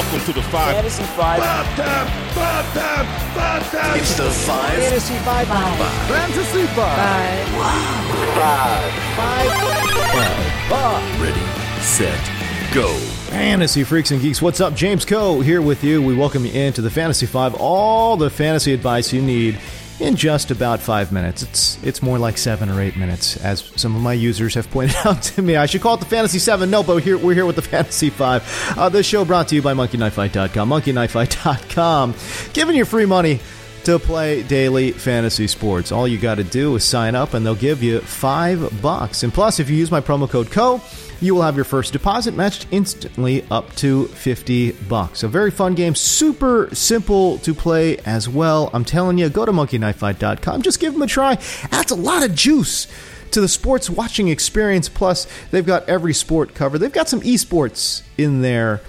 Welcome to the five. Fantasy Five. Five time, five time, five time. It's the five. Fantasy Five. Fantasy Five. Ready, set, go. Fantasy freaks and geeks, what's up? James Koh here with you. We welcome you into the Fantasy Five. All the fantasy advice you need in just about five minutes. It's it's more like seven or eight minutes, as some of my users have pointed out to me. I should call it the Fantasy Seven. No, but here we're here with the Fantasy Five. Uh, this show brought to you by MonkeyKnifeFight.com. MonkeyKnifeFight.com, giving you free money to play daily fantasy sports. All you got to do is sign up, and they'll give you five bucks. And plus, if you use my promo code CO, you will have your first deposit matched instantly up to 50 bucks. A very fun game, super simple to play as well. I'm telling you, go to monkeyknifefight.com. Just give them a try. Adds a lot of juice to the sports watching experience. Plus, they've got every sport covered. They've got some esports in there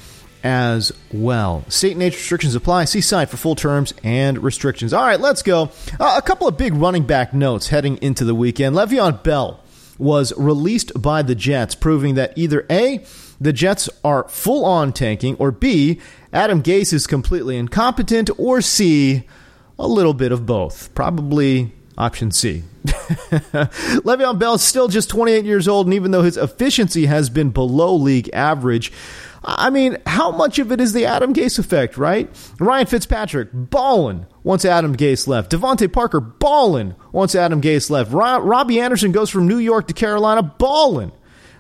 as well. State and age restrictions apply. See site for full terms and restrictions. All right, let's go. Uh, a couple of big running back notes heading into the weekend. Le'Veon Bell was released by the Jets, proving that either A, the Jets are full on tanking, or B, Adam Gase is completely incompetent, or C, a little bit of both. Probably option C. Le'Veon Bell is still just 28 years old, and even though his efficiency has been below league average, I mean, how much of it is the Adam Gase effect, right? Ryan Fitzpatrick, ballin' once Adam Gase left. DeVante Parker, ballin' once Adam Gase left. Ro- Robbie Anderson goes from New York to Carolina, ballin'.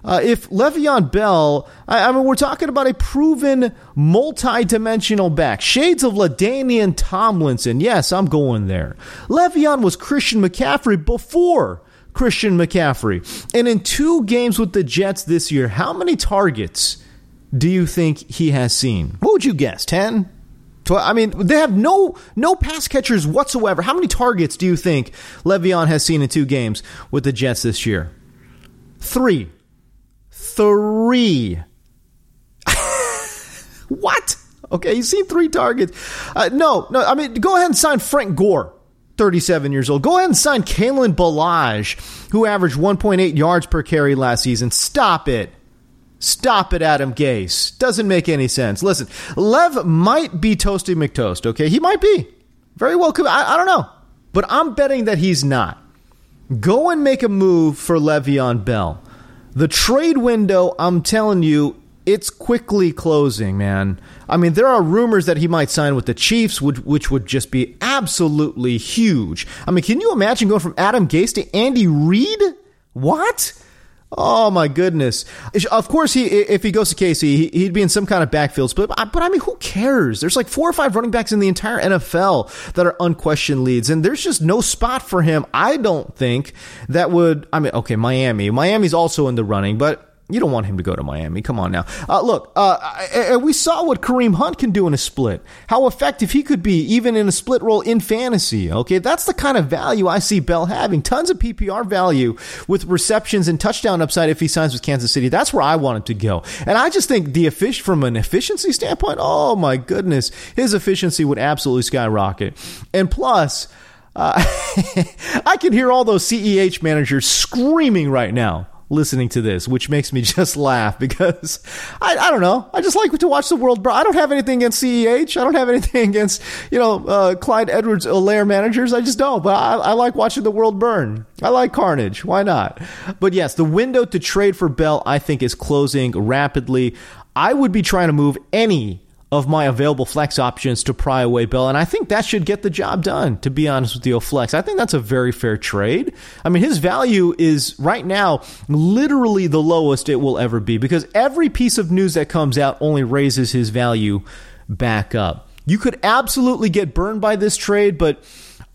Uh, if Le'Veon Bell, I, I, mean, we're talking about a proven multi-dimensional back, shades of LaDainian Tomlinson. Yes, I'm going there. Le'Veon was Christian McCaffrey before Christian McCaffrey, and in two games with the Jets this year, how many targets do you think he has seen? What would you guess? Ten? I mean, they have no no pass catchers whatsoever. How many targets do you think Le'Veon has seen in two games with the Jets this year? Three three. what? Okay, he's seen three targets. Uh, no, no. I mean, go ahead and sign Frank Gore. 37 years old. Go ahead and sign Kalen Ballage, who averaged 1.8 yards per carry last season. Stop it. Stop it, Adam Gase. Doesn't make any sense. Listen, Lev might be Toasty McToast, okay? He might be. Very well could. I, I don't know. But I'm betting that he's not. Go and make a move for Le'Veon Bell. The trade window, I'm telling you, it's quickly closing, man. I mean, there are rumors that he might sign with the Chiefs, which, which would just be absolutely huge. I mean, can you imagine going from Adam Gase to Andy Reid? What? Oh my goodness! Of course, he if he goes to KC, he'd be in some kind of backfield split. But I mean, who cares? There's like four or five running backs in the entire NFL that are unquestioned leads, and there's just no spot for him. I don't think that would. I mean, okay, Miami. Miami's also in the running, but you don't want him to go to Miami. Come on now. Uh, look, uh, we saw what Kareem Hunt can do in a split. How effective he could be even in a split role in fantasy. Okay, that's the kind of value I see Bell having. Tons of PPR value with receptions and touchdown upside if he signs with Kansas City. That's where I want him to go. And I just think the effic- from an efficiency standpoint, oh my goodness, his efficiency would absolutely skyrocket. And plus. Uh, I can hear all those CEH managers screaming right now listening to this, which makes me just laugh because I, I don't know. I just like to watch the world burn. I don't have anything against CEH. I don't have anything against, you know, uh, Clyde Edwards Helaire managers. I just don't. But I, I like watching the world burn. I like carnage. Why not? But yes, the window to trade for Bell, I think, is closing rapidly. I would be trying to move any of my available flex options to pry away Bell. And I think that should get the job done, to be honest with you, Flex. I think that's a very fair trade. I mean, his value is right now literally the lowest it will ever be because every piece of news that comes out only raises his value back up. You could absolutely get burned by this trade, but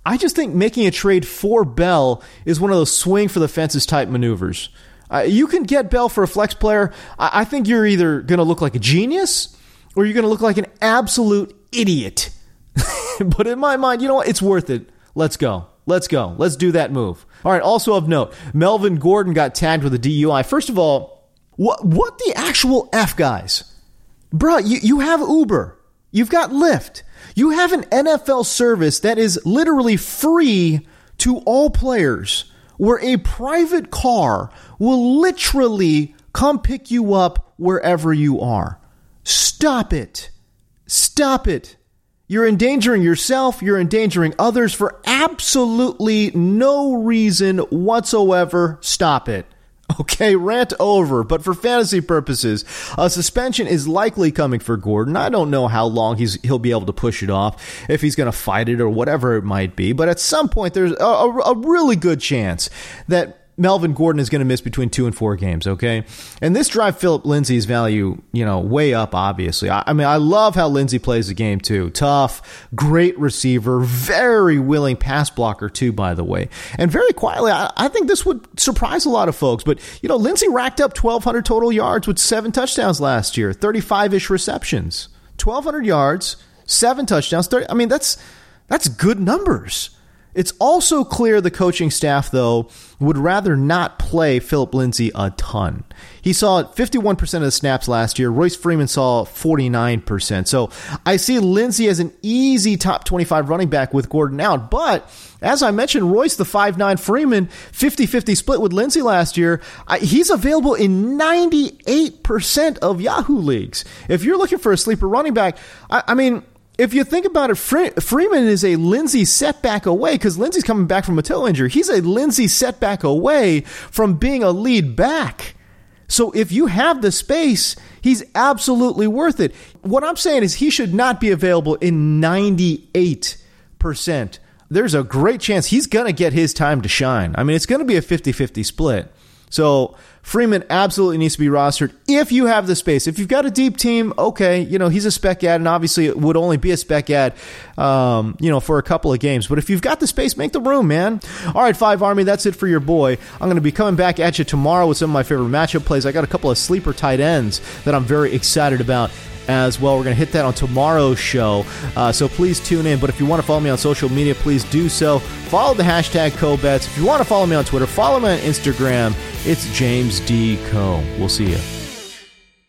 I just think making a trade for Bell is one of those swing for the fences type maneuvers. Uh, you can get Bell for a flex player. I, I think you're either going to look like a genius or you're going to look like an absolute idiot. but in my mind, you know what? It's worth it. Let's go. Let's go. Let's do that move. All right. Also of note, Melvin Gordon got tagged with a DUI. First of all, what what the actual f guys, bro? You you have Uber, you've got Lyft, you have an NFL service that is literally free to all players, where a private car will literally come pick you up wherever you are. Stop it. Stop it. You're endangering yourself, you're endangering others for absolutely no reason whatsoever. Stop it. Okay, rant over. But for fantasy purposes, a suspension is likely coming for Gordon. I don't know how long he's he'll be able to push it off, if he's going to fight it or whatever it might be. But at some point, there's a, a, a really good chance that Melvin Gordon is going to miss between two and four games, okay? And this drive Philip Lindsay's value, you know, way up, obviously. I, I, mean, I love how Lindsay plays the game, too. Tough, great receiver, very willing pass blocker, too, by the way. And very quietly, I, I think this would surprise a lot of folks. But, you know, Lindsay racked up 1,200 total yards with seven touchdowns last year, 35 ish receptions. 1,200 yards, seven touchdowns, 30. I mean, that's, that's good numbers. It's also clear the coaching staff, though, would rather not play Philip Lindsay a ton. He saw 51% of the snaps last year. Royce Freeman saw 49%. So I see Lindsay as an easy top 25 running back with Gordon out. But as I mentioned, Royce, the 5'9 Freeman, 50 50 split with Lindsay last year, he's available in 98% of Yahoo leagues. If you're looking for a sleeper running back, I, I mean, if you think about it, Freeman is a Lindsay setback away because Lindsay's coming back from a toe injury. He's a Lindsay setback away from being a lead back. So if you have the space, he's absolutely worth it. What I'm saying is he should not be available in 98%. There's a great chance he's going to get his time to shine. I mean, it's going to be a 50 50 split. So Freeman absolutely needs to be rostered if you have the space. If you've got a deep team, okay, you know, he's a spec ad, and obviously it would only be a spec ad, um, you know, for a couple of games. But if you've got the space, make the room, man. All right, Five Army, that's it for your boy. I'm going to be coming back at you tomorrow with some of my favorite matchup plays. I got a couple of sleeper tight ends that I'm very excited about as well. We're going to hit that on tomorrow's show. Uh, so please tune in. But if you want to follow me on social media, please do so. Follow the hashtag CoBets. If you want to follow me on Twitter, follow me on Instagram. It's James D. Co. We'll see you.